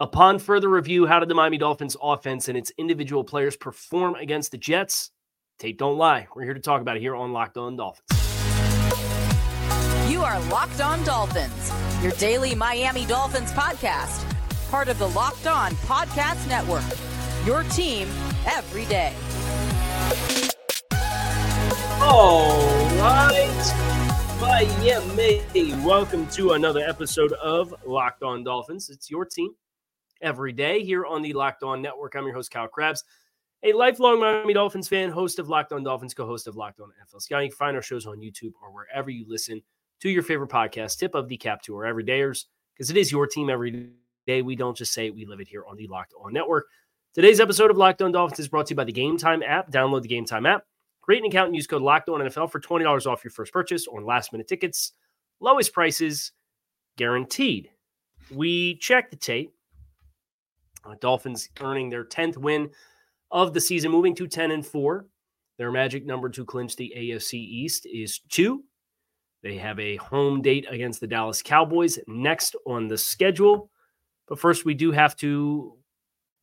Upon further review, how did the Miami Dolphins offense and its individual players perform against the Jets? Tape don't lie. We're here to talk about it here on Locked On Dolphins. You are Locked On Dolphins, your daily Miami Dolphins podcast, part of the Locked On Podcast Network. Your team every day. All right, Miami. Welcome to another episode of Locked On Dolphins. It's your team every day here on the Locked On Network. I'm your host, Kyle Crabbs, a lifelong Miami Dolphins fan, host of Locked On Dolphins, co host of Locked On NFL Scouting. You can find our shows on YouTube or wherever you listen to your favorite podcast. Tip of the cap to our everydayers because it is your team every day. We don't just say it, we live it here on the Locked On Network. Today's episode of Locked On Dolphins is brought to you by the Game Time app. Download the Game Time app, create an account, and use code Locked On NFL for $20 off your first purchase on last minute tickets. Lowest prices guaranteed. We check the tape uh, Dolphins earning their 10th win of the season, moving to 10 and 4. Their magic number to clinch the AFC East is two. They have a home date against the Dallas Cowboys next on the schedule. But first, we do have to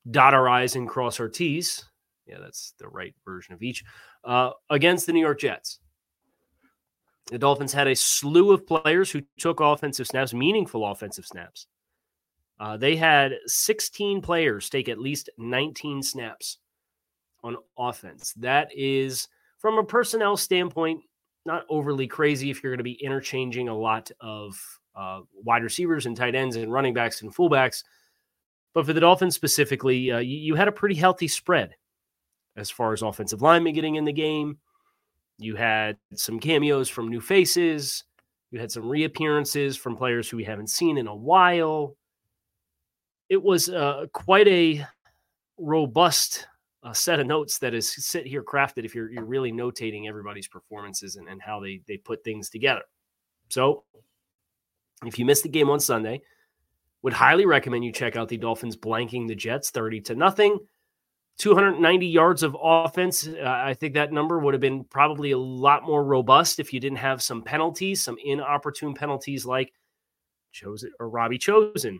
dot our I's and cross our T's. Yeah, that's the right version of each. Uh, against the New York Jets. The Dolphins had a slew of players who took offensive snaps, meaningful offensive snaps. Uh, they had 16 players take at least 19 snaps on offense. That is, from a personnel standpoint, not overly crazy if you're going to be interchanging a lot of uh, wide receivers and tight ends and running backs and fullbacks. But for the Dolphins specifically, uh, you, you, had a pretty healthy spread as far as offensive linemen getting in the game. You had some cameos from new faces. You had some reappearances from players who we haven't seen in a while it was uh, quite a robust uh, set of notes that is sit here crafted if you're you're really notating everybody's performances and, and how they they put things together. So if you missed the game on Sunday, would highly recommend you check out the Dolphins blanking the Jets 30 to nothing. 290 yards of offense. Uh, I think that number would have been probably a lot more robust if you didn't have some penalties, some inopportune penalties like Chosen or Robbie Chosen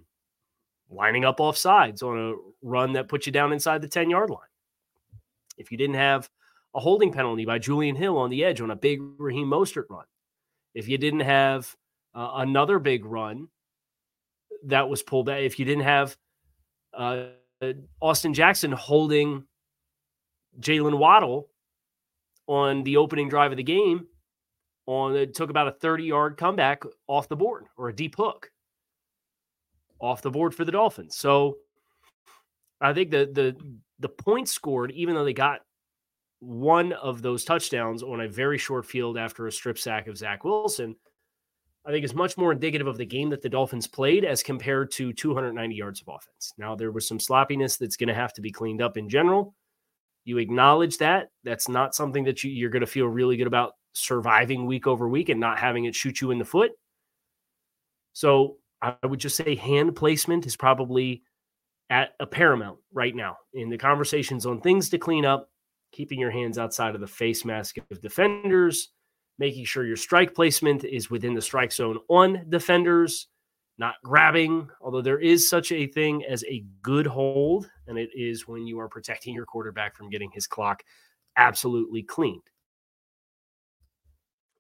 lining up off sides on a run that puts you down inside the 10 yard line. If you didn't have a holding penalty by Julian Hill on the edge on a big Raheem Mostert run, if you didn't have uh, another big run that was pulled back, if you didn't have uh, Austin Jackson holding Jaylen Waddle on the opening drive of the game, on it took about a 30 yard comeback off the board or a deep hook off the board for the Dolphins. So I think the the the points scored, even though they got one of those touchdowns on a very short field after a strip sack of Zach Wilson, I think is much more indicative of the game that the Dolphins played as compared to 290 yards of offense. Now there was some sloppiness that's going to have to be cleaned up in general. You acknowledge that. That's not something that you, you're going to feel really good about surviving week over week and not having it shoot you in the foot. So I would just say hand placement is probably at a paramount right now in the conversations on things to clean up, keeping your hands outside of the face mask of defenders, making sure your strike placement is within the strike zone on defenders, not grabbing, although there is such a thing as a good hold, and it is when you are protecting your quarterback from getting his clock absolutely cleaned.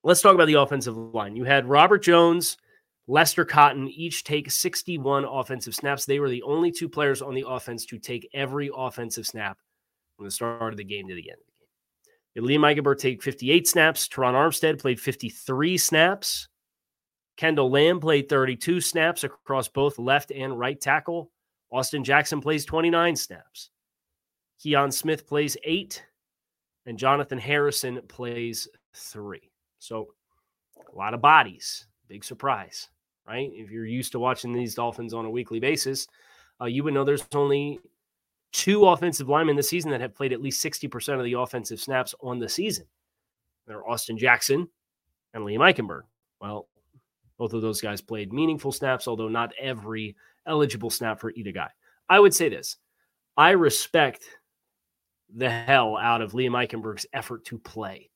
Let's talk about the offensive line. You had Robert Jones Lester Cotton each take 61 offensive snaps. They were the only two players on the offense to take every offensive snap from the start of the game to the end of the game. Liam Eichenberg take 58 snaps. Terron Armstead played 53 snaps. Kendall Lamm played 32 snaps across both left and right tackle. Austin Jackson plays 29 snaps. Kion Smith plays eight. And Jonathan Harrison plays three. So a lot of bodies. Big surprise right? If you're used to watching these Dolphins on a weekly basis, uh, you would know there's only two offensive linemen this season that have played at least 60% of the offensive snaps on the season. They're Austin Jackson and Liam Eichenberg. Well, both of those guys played meaningful snaps, although not every eligible snap for either guy. I would say this I respect the hell out of Liam Eichenberg's effort to play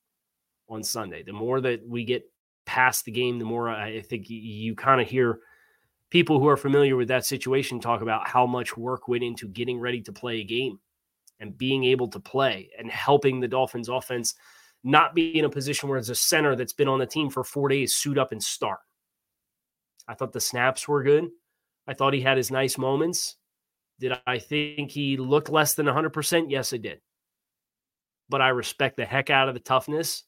on Sunday. The more that we get past the game, the more I think you kind of hear people who are familiar with that situation talk about how much work went into getting ready to play a game and being able to play and helping the Dolphins offense not be in a position where there's a center that's been on the team for four days suit up and start. I thought the snaps were good. I thought he had his nice moments. Did I think he looked less than 100%? Yes, I did. But I respect the heck out of the toughness.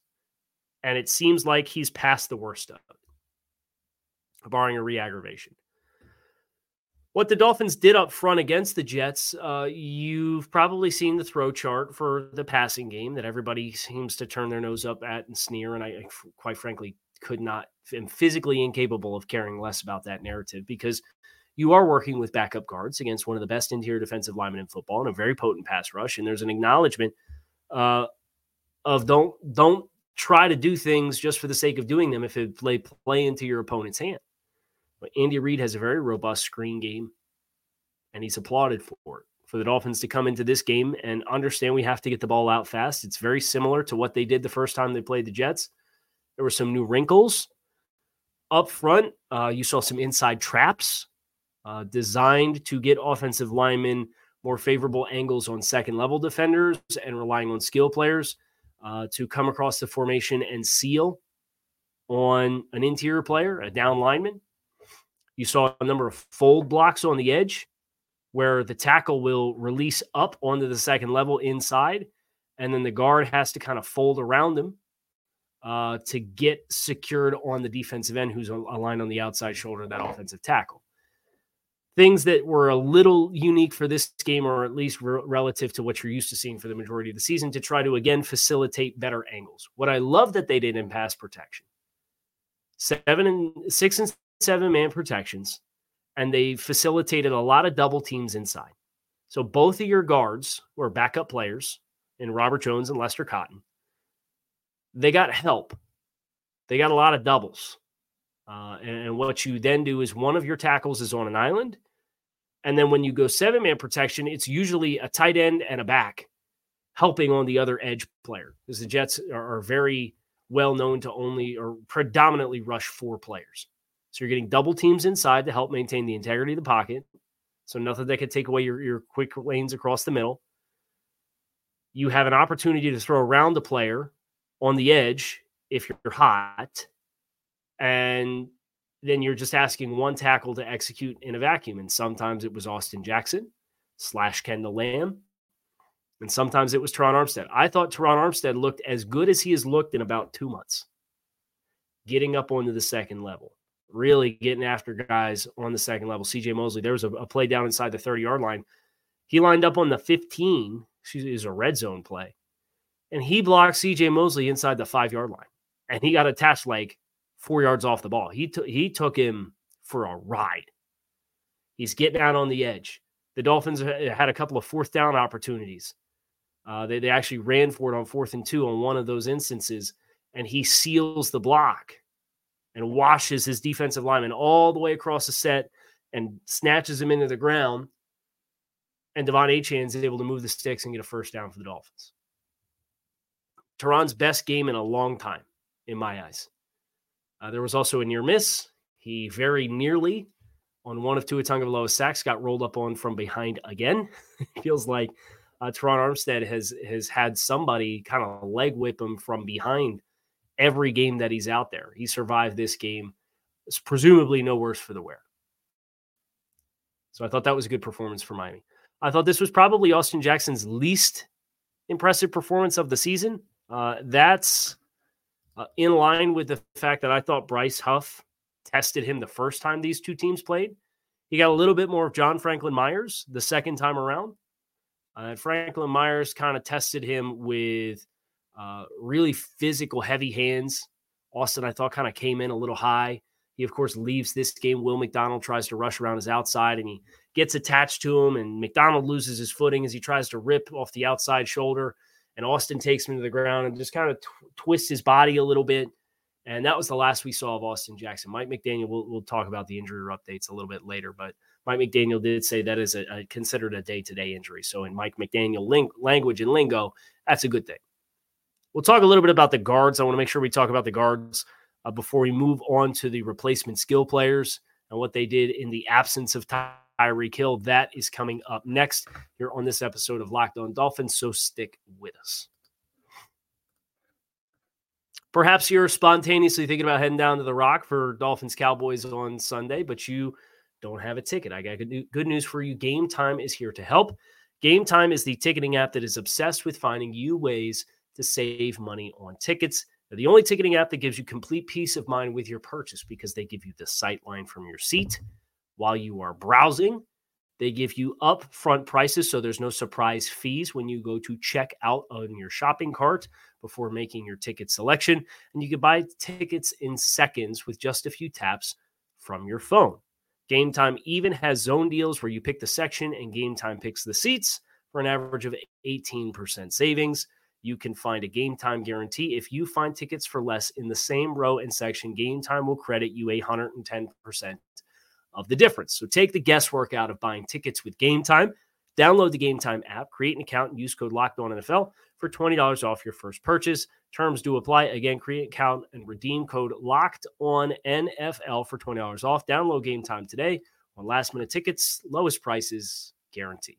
And it seems like he's past the worst of it, barring a re aggravation. What the Dolphins did up front against the Jets, uh, you've probably seen the throw chart for the passing game that everybody seems to turn their nose up at and sneer. And I, quite frankly, could not, am physically incapable of caring less about that narrative because you are working with backup guards against one of the best interior defensive linemen in football and a very potent pass rush. And there's an acknowledgement uh, of don't don't try to do things just for the sake of doing them if it play play into your opponent's hand. But Andy Reid has a very robust screen game, and he's applauded for it. For the Dolphins to come into this game and understand we have to get the ball out fast. It's very similar to what they did the first time they played the Jets. There were some new wrinkles up front. Uh, you saw some inside traps uh, designed to get offensive linemen more favorable angles on second level defenders and relying on skill players uh, to come across the formation and seal on an interior player, a down lineman. You saw a number of fold blocks on the edge where the tackle will release up onto the second level inside, and then the guard has to kind of fold around him uh, to get secured on the defensive end who's aligned on the outside shoulder of that offensive tackle. Things that were a little unique for this game, or at least re- relative to what you're used to seeing for the majority of the season, to try to again facilitate better angles. What I love that they did in pass protection seven and six and seven man protections, and they facilitated a lot of double teams inside. So both of your guards were backup players in Robert Jones and Lester Cotton. They got help. They got a lot of doubles. Uh, and, and what you then do is one of your tackles is on an island. And then when you go seven man protection, it's usually a tight end and a back helping on the other edge player because the Jets are, are very well known to only or predominantly rush four players. So you're getting double teams inside to help maintain the integrity of the pocket. So nothing that could take away your, your quick lanes across the middle. You have an opportunity to throw around the player on the edge if you're hot. And then you're just asking one tackle to execute in a vacuum. And sometimes it was Austin Jackson slash Kendall Lamm. And sometimes it was Terron Armstead. I thought Terron Armstead looked as good as he has looked in about two months, getting up onto the second level really getting after guys on the second level. CJ Mosley, there was a, a play down inside the 30 yard line. He lined up on the 15. excuse Is a red zone play. And he blocked CJ Mosley inside the five yard line. And he got attached like four yards off the ball. He, t- he took him for a ride. He's getting out on the edge. The Dolphins had a couple of fourth down opportunities. Uh, they, they actually ran for it on fourth and two on one of those instances, and he seals the block and washes his defensive lineman all the way across the set and snatches him into the ground. And De'Von Achane is able to move the sticks and get a first down for the Dolphins. Terron's best game in a long time, in my eyes. Uh, there was also a near miss. He very nearly, on one of Tua Tagovailoa's sacks, got rolled up on from behind again. feels like uh, Terron Armstead has has had somebody kind of leg whip him from behind every game that he's out there. He survived this game. It's presumably no worse for the wear. So I thought that was a good performance for Miami. I thought this was probably Austin Jackson's least impressive performance of the season. Uh, that's uh, in line with the fact that I thought Bryce Huff tested him the first time these two teams played. He got a little bit more of John Franklin Myers the second time around. Uh, Franklin Myers kind of tested him with uh, really physical, heavy hands. Austin, I thought, kind of came in a little high. He, of course, leaves this game. Will McDonald tries to rush around his outside, and he gets attached to him, and McDonald loses his footing as he tries to rip off the outside shoulder. And Austin takes him to the ground and just kind of tw- twists his body a little bit. And that was the last we saw of Austin Jackson. Mike McDaniel, we'll, we'll talk about the injury updates a little bit later, but Mike McDaniel did say that is a, a considered a day to day injury. So, in Mike McDaniel language and lingo, that's a good thing. We'll talk a little bit about the guards. I want to make sure we talk about the guards uh, before we move on to the replacement skill players and what they did in the absence of Tyreek Hill. That is coming up next here on this episode of Locked On Dolphins. So stick with us. Perhaps you're spontaneously thinking about heading down to the Rock for Dolphins Cowboys on Sunday, but you don't have a ticket. I got good news for you. Game Time is here to help. Game Time is the ticketing app that is obsessed with finding you ways to save money on tickets. They're the only ticketing app that gives you complete peace of mind with your purchase because they give you the sight line from your seat while you are browsing. They give you upfront prices, so there's no surprise fees when you go to check out on your shopping cart before making your ticket selection. And you can buy tickets in seconds with just a few taps from your phone. Game Time even has zone deals where you pick the section and Game Time picks the seats for an average of 18% savings. You can find a game time guarantee. If you find tickets for less in the same row and section, game time will credit you 110% of the difference. So take the guesswork out of buying tickets with game time. Download the Game Time app, create an account, and use code Locked On NFL for twenty dollars off your first purchase. Terms do apply. Again, create an account and redeem code Locked On NFL for twenty dollars off. Download Game Time today on last minute tickets, lowest prices guaranteed.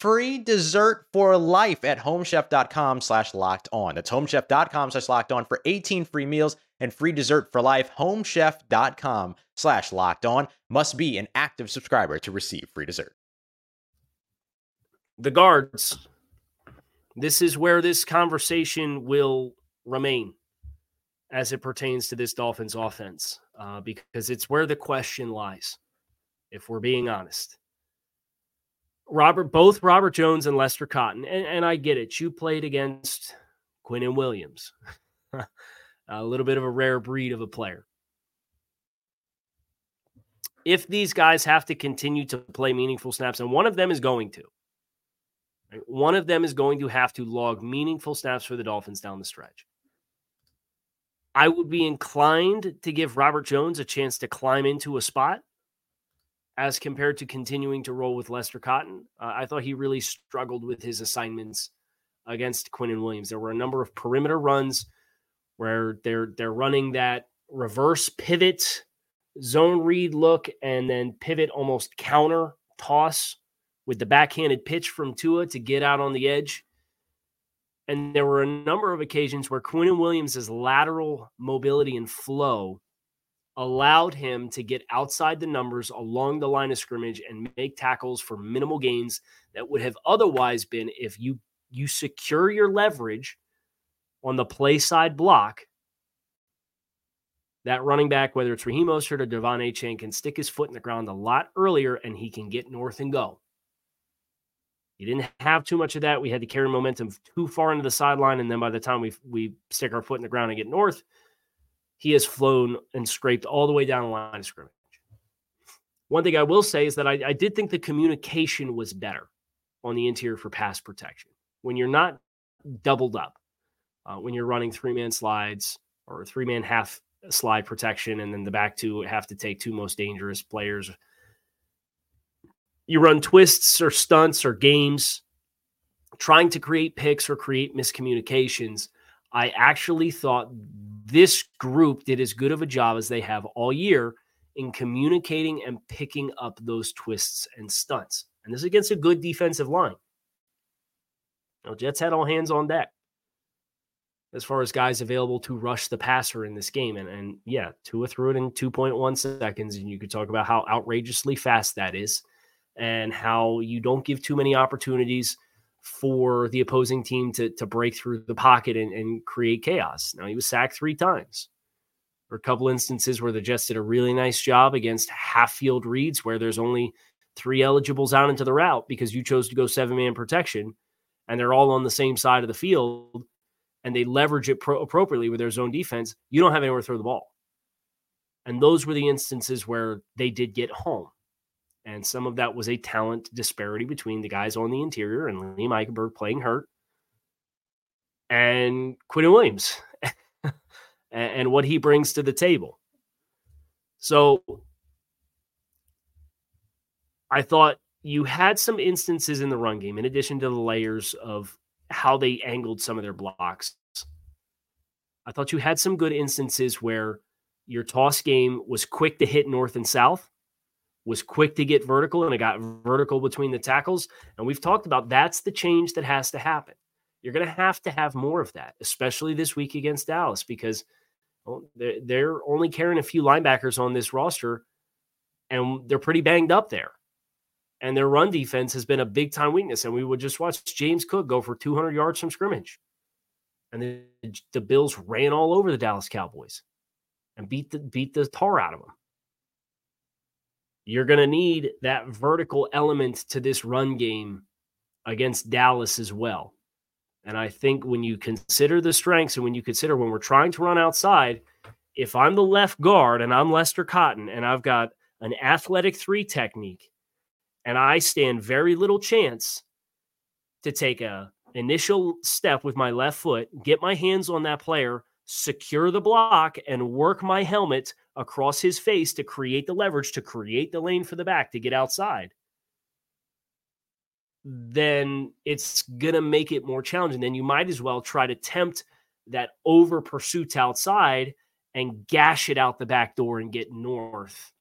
free dessert for life at homechef.com slash locked on. That's homechef.com slash locked on for 18 free meals and free dessert for life. Homechef.com slash locked on must be an active subscriber to receive free dessert. The guards. This is where this conversation will remain as it pertains to this Dolphins offense, uh, because it's where the question lies, if we're being honest. Robert, both Robert Jones and Lester Cotton, and, and I get it. You played against Quinnen Williams, a little bit of a rare breed of a player. If these guys have to continue to play meaningful snaps, and one of them is going to, right? one of them is going to have to log meaningful snaps for the Dolphins down the stretch. I would be inclined to give Robert Jones a chance to climb into a spot as compared to continuing to roll with Lester Cotton. Uh, I thought he really struggled with his assignments against Quinnen Williams. There were a number of perimeter runs where they're they're running that reverse pivot zone read look and then pivot almost counter toss with the backhanded pitch from Tua to get out on the edge. And there were a number of occasions where Quinnen Williams' lateral mobility and flow allowed him to get outside the numbers along the line of scrimmage and make tackles for minimal gains that would have otherwise been if you you secure your leverage on the play side block that running back whether it's Raheem Mostert or De'Von Achane can stick his foot in the ground a lot earlier and he can get north and go. He didn't have too much of that. We had to carry momentum too far into the sideline and then by the time we we stick our foot in the ground and get north, he has flown and scraped all the way down the line of scrimmage. One thing I will say is that I, I did think the communication was better on the interior for pass protection. When you're not doubled up, uh, when you're running three man slides or three man half slide protection, and then the back two have to take two most dangerous players. You run twists or stunts or games trying to create picks or create miscommunications. I actually thought this group did as good of a job as they have all year in communicating and picking up those twists and stunts. And this is against a good defensive line. Know, Jets had all hands on deck as far as guys available to rush the passer in this game. And, and yeah, Tua threw it in 2.1 seconds. And you could talk about how outrageously fast that is and how you don't give too many opportunities for the opposing team to, to break through the pocket and, and create chaos. Now, he was sacked three times. There a couple instances where the Jets did a really nice job against half field reads where there's only three eligibles out into the route because you chose to go seven man protection and they're all on the same side of the field and they leverage it pro- appropriately with their zone defense, you don't have anywhere to throw the ball. And those were the instances where they did get home. And some of that was a talent disparity between the guys on the interior and Liam Eichenberg playing hurt and Quinnen Williams and what he brings to the table. So I thought you had some instances in the run game, in addition to the layers of how they angled some of their blocks. I thought you had some good instances where your toss game was quick to hit north and south was quick to get vertical and it got vertical between the tackles. And we've talked about that's the change that has to happen. You're going to have to have more of that, especially this week against Dallas, because well, they're, only carrying a few linebackers on this roster and they're pretty banged up there. And their run defense has been a big time weakness. And we would just watch James Cook go for 200 yards from scrimmage. And the, the Bills ran all over the Dallas Cowboys and beat the beat the tar out of them you're going to need that vertical element to this run game against Dallas as well. And I think when you consider the strengths and when you consider when we're trying to run outside, if I'm the left guard and I'm Lester Cotton and I've got an athletic three technique and I stand very little chance to take a initial step with my left foot, get my hands on that player, secure the block and work my helmet across his face to create the leverage, to create the lane for the back to get outside, then it's going to make it more challenging. Then you might as well try to tempt that over pursuit outside and gash it out the back door and get north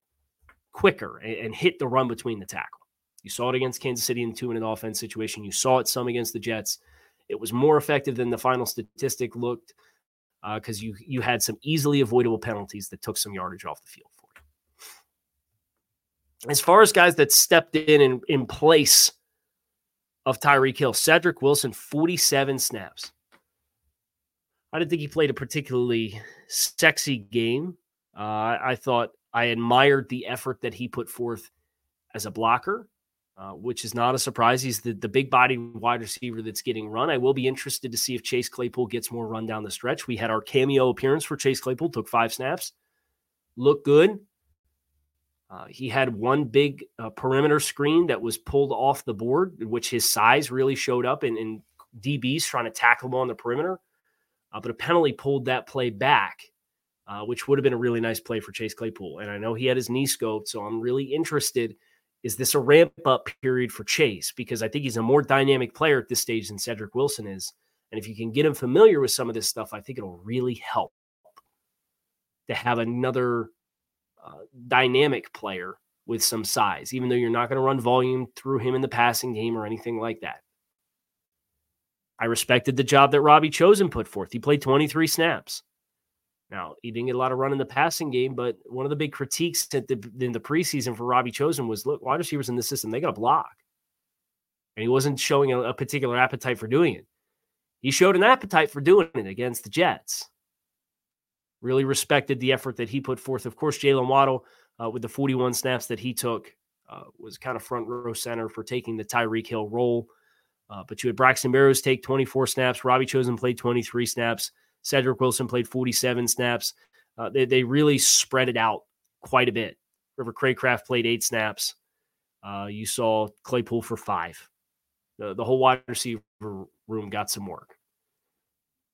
quicker and, hit the run between the tackle. You saw it against Kansas City in two in an offense situation. You saw it some against the Jets. It was more effective than the final statistic looked because uh, you you had some easily avoidable penalties that took some yardage off the field for you. As far as guys that stepped in in, in place of Tyreek Hill, Cedric Wilson, 47 snaps. I didn't think he played a particularly sexy game. Uh, I thought I admired the effort that he put forth as a blocker. Uh, which is not a surprise. He's the, the big body wide receiver that's getting run. I will be interested to see if Chase Claypool gets more run down the stretch. We had our cameo appearance for Chase Claypool, took five snaps, looked good. Uh, he had one big uh, perimeter screen that was pulled off the board, which his size really showed up in, in DBs trying to tackle him on the perimeter. Uh, but a penalty pulled that play back, uh, which would have been a really nice play for Chase Claypool. And I know he had his knee scoped, so I'm really interested – is this a ramp up period for Chase? Because I think he's a more dynamic player at this stage than Cedric Wilson is. And if you can get him familiar with some of this stuff, I think it'll really help to have another uh, dynamic player with some size, even though you're not going to run volume through him in the passing game or anything like that. I respected the job that Robbie Chosen put forth. He played 23 snaps. Now, he didn't get a lot of run in the passing game, but one of the big critiques the, in the preseason for Robbie Chosen was look, wide receivers in the system, they got to block. And he wasn't showing a, a, particular appetite for doing it. He showed an appetite for doing it against the Jets. Really respected the effort that he put forth. Of course, Jaylen Waddle, uh, with the 41 snaps that he took, uh, was kind of front row center for taking the Tyreek Hill role. Uh, but you had Braxton Berrios take 24 snaps. Robbie Chosen played 23 snaps. Cedric Wilson played 47 snaps. Uh, they, they really spread it out quite a bit. River Cracraft played eight snaps. Uh, you saw Claypool for five. The, the whole wide receiver room got some work.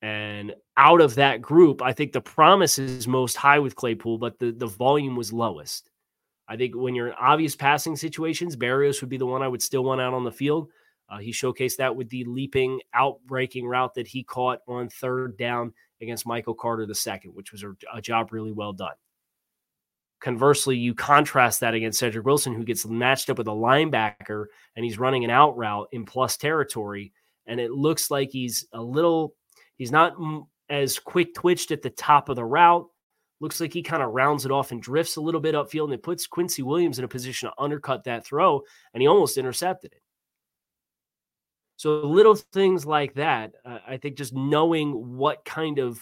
And out of that group, I think the promise is most high with Claypool, but the, the volume was lowest. I think when you're in obvious passing situations, Berrios would be the one I would still want out on the field. Uh, he showcased that with the leaping, outbreaking route that he caught on third down against Michael Carter II, which was a, a job really well done. Conversely, you contrast that against Cedric Wilson, who gets matched up with a linebacker and he's running an out route in plus territory. And it looks like he's a little, he's not as quick twitched at the top of the route. Looks like he kind of rounds it off and drifts a little bit upfield, and it puts Quincy Williams in a position to undercut that throw, and he almost intercepted it. So little things like that, uh, I think just knowing what kind of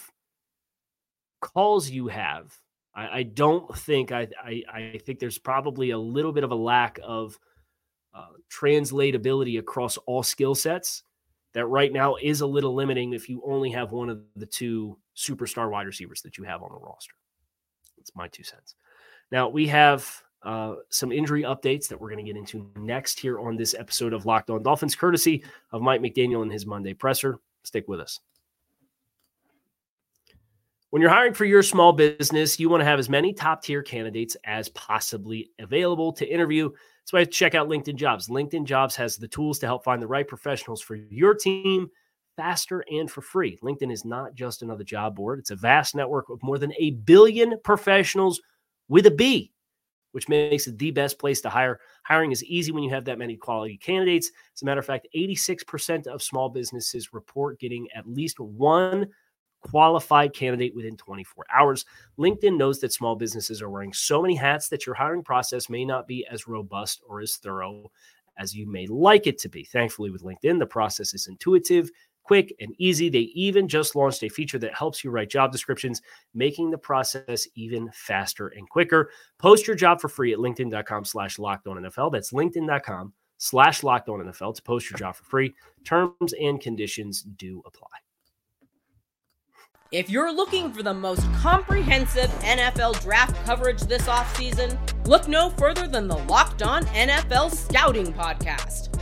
calls you have, I, I don't think I, I, I think there's probably a little bit of a lack of uh, translatability across all skill sets that right now is a little limiting if you only have one of the two superstar wide receivers that you have on the roster. That's my two cents. Now we have uh, some injury updates that we're going to get into next here on this episode of Locked On Dolphins, courtesy of Mike McDaniel and his Monday presser. Stick with us. When you're hiring for your small business, you want to have as many top tier candidates as possibly available to interview. That's why check out LinkedIn Jobs. LinkedIn Jobs has the tools to help find the right professionals for your team faster and for free. LinkedIn is not just another job board, it's a vast network of more than a billion professionals with a B, which makes it the best place to hire. Hiring is easy when you have that many quality candidates. As a matter of fact, 86% of small businesses report getting at least one qualified candidate within 24 hours. LinkedIn knows that small businesses are wearing so many hats that your hiring process may not be as robust or as thorough as you may like it to be. Thankfully, with LinkedIn, the process is intuitive, quick, and easy. They even just launched a feature that helps you write job descriptions, making the process even faster and quicker. Post your job for free at linkedin.com slash locked on NFL. That's linkedin.com slash locked on NFL to post your job for free. Terms and conditions do apply. If you're looking for the most comprehensive NFL draft coverage this offseason, look no further than the Locked On NFL Scouting Podcast.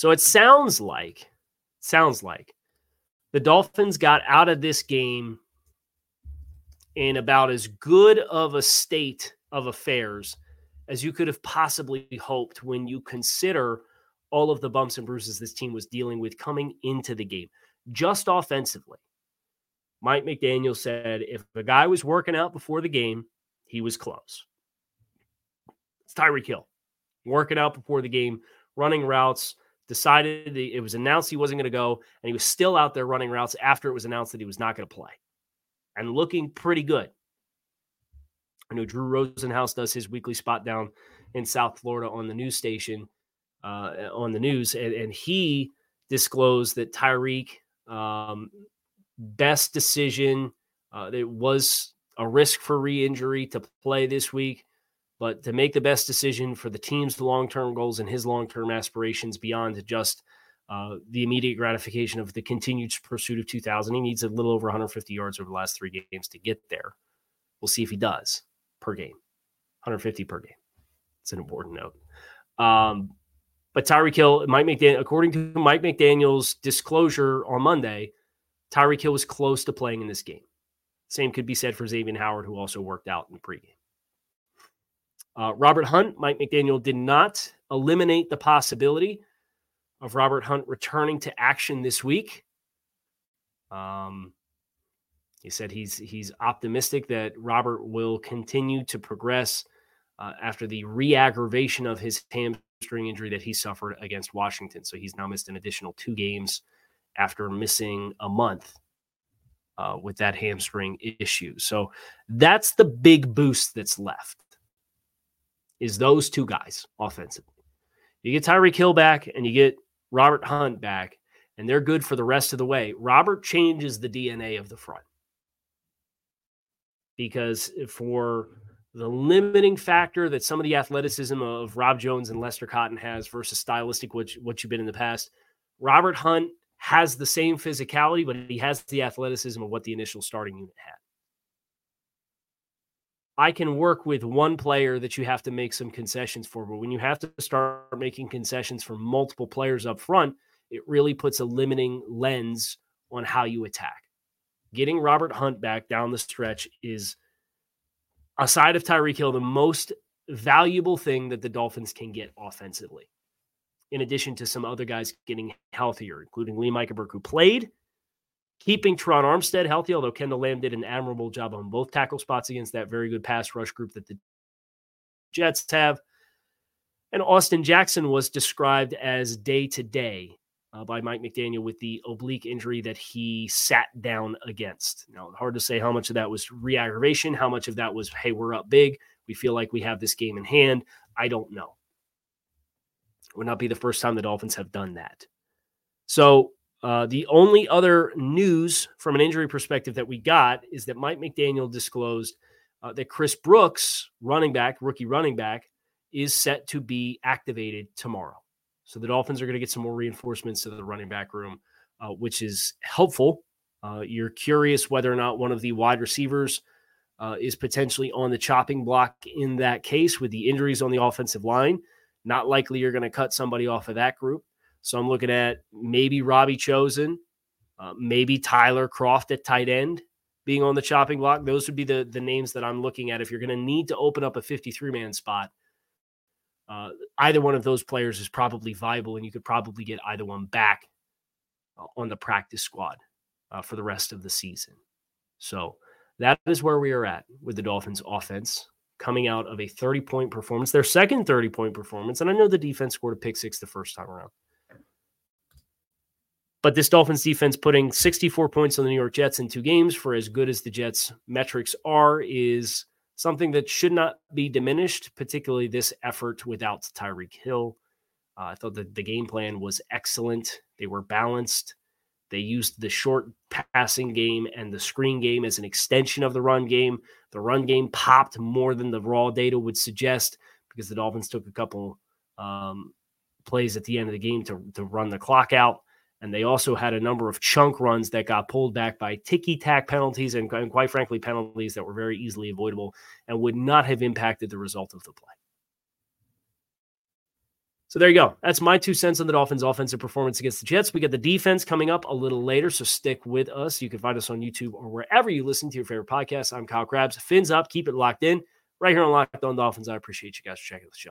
So it sounds like sounds like the Dolphins got out of this game in about as good of a state of affairs as you could have possibly hoped when you consider all of the bumps and bruises this team was dealing with coming into the game, just offensively. Mike McDaniel said if a guy was working out before the game, he was close. It's Tyreek Hill working out before the game, running routes, decided it was announced he wasn't going to go, and he was still out there running routes after it was announced that he was not going to play and looking pretty good. I know Drew Rosenhaus does his weekly spot down in South Florida on the news station, uh, on the news, and, and he disclosed that Tyreek um, best decision. Uh, it was a risk for re-injury to play this week, but to make the best decision for the team's long-term goals and his long-term aspirations beyond just uh, the immediate gratification of the continued pursuit of 2,000. He needs a little over 150 yards over the last three games to get there. We'll see if he does per game, 150 per game. It's an important note. Um, but Tyreek Hill, Mike McDaniel, according to Mike McDaniel's disclosure on Monday, Tyreek Hill was close to playing in this game. Same could be said for Xavier Howard, who also worked out in the pregame. Uh, Robert Hunt, Mike McDaniel did not eliminate the possibility of Robert Hunt returning to action this week. Um, he said he's he's optimistic that Robert will continue to progress uh, after the re-aggravation of his hamstring injury that he suffered against Washington. So he's now missed an additional two games after missing a month uh, with that hamstring issue. So that's the big boost that's left. Is those two guys offensively? You get Tyreek Hill back and you get Robert Hunt back, and they're good for the rest of the way. Robert changes the DNA of the front because for the limiting factor that some of the athleticism of Rob Jones and Lester Cotton has versus stylistic, which what you've been in the past, Robert Hunt has the same physicality, but he has the athleticism of what the initial starting unit had. I can work with one player that you have to make some concessions for, but when you have to start making concessions for multiple players up front, it really puts a limiting lens on how you attack. Getting Robert Hunt back down the stretch is, aside of Tyreek Hill, the most valuable thing that the Dolphins can get offensively. In addition to some other guys getting healthier, including Lee Eichenberg, who played, keeping Terron Armstead healthy, although Kendall Lamm did an admirable job on both tackle spots against that very good pass rush group that the Jets have. And Austin Jackson was described as day to day uh, by Mike McDaniel with the oblique injury that he sat down against. Now, hard to say how much of that was re aggravation, how much of that was, hey, we're up big. We feel like we have this game in hand. I don't know. It would not be the first time the Dolphins have done that. So, uh, the only other news from an injury perspective that we got is that Mike McDaniel disclosed uh, that Chris Brooks, running back, rookie running back, is set to be activated tomorrow. So the Dolphins are going to get some more reinforcements to the running back room, uh, which is helpful. Uh, you're curious whether or not one of the wide receivers uh, is potentially on the chopping block in that case with the injuries on the offensive line. Not likely you're going to cut somebody off of that group. So I'm looking at maybe Robbie Chosen, uh, maybe Tyler Kroft at tight end being on the chopping block. Those would be the the names that I'm looking at if you're going to need to open up a 53 man spot uh, either one of those players is probably viable, and you could probably get either one back uh, on the practice squad uh, for the rest of the season. So that is where we are at with the Dolphins' offense coming out of a 30 point performance, their second 30 point performance. And I know the defense scored a pick six the first time around. But this Dolphins defense putting 64 points on the New York Jets in two games for as good as the Jets' metrics are is something that should not be diminished, particularly this effort without Tyreek Hill. Uh, I thought that the game plan was excellent. They were balanced. They used the short passing game and the screen game as an extension of the run game. The run game popped more than the raw data would suggest because the Dolphins took a couple um, plays at the end of the game to, to run the clock out. And they also had a number of chunk runs that got pulled back by ticky tack penalties and, and, quite frankly, penalties that were very easily avoidable and would not have impacted the result of the play. So there you go. That's my two cents on the Dolphins' offensive performance against the Jets. We got the defense coming up a little later, so stick with us. You can find us on YouTube or wherever you listen to your favorite podcast. I'm Kyle Crabbs. Fins up, keep it locked in right here on Locked On Dolphins. I appreciate you guys for checking the show.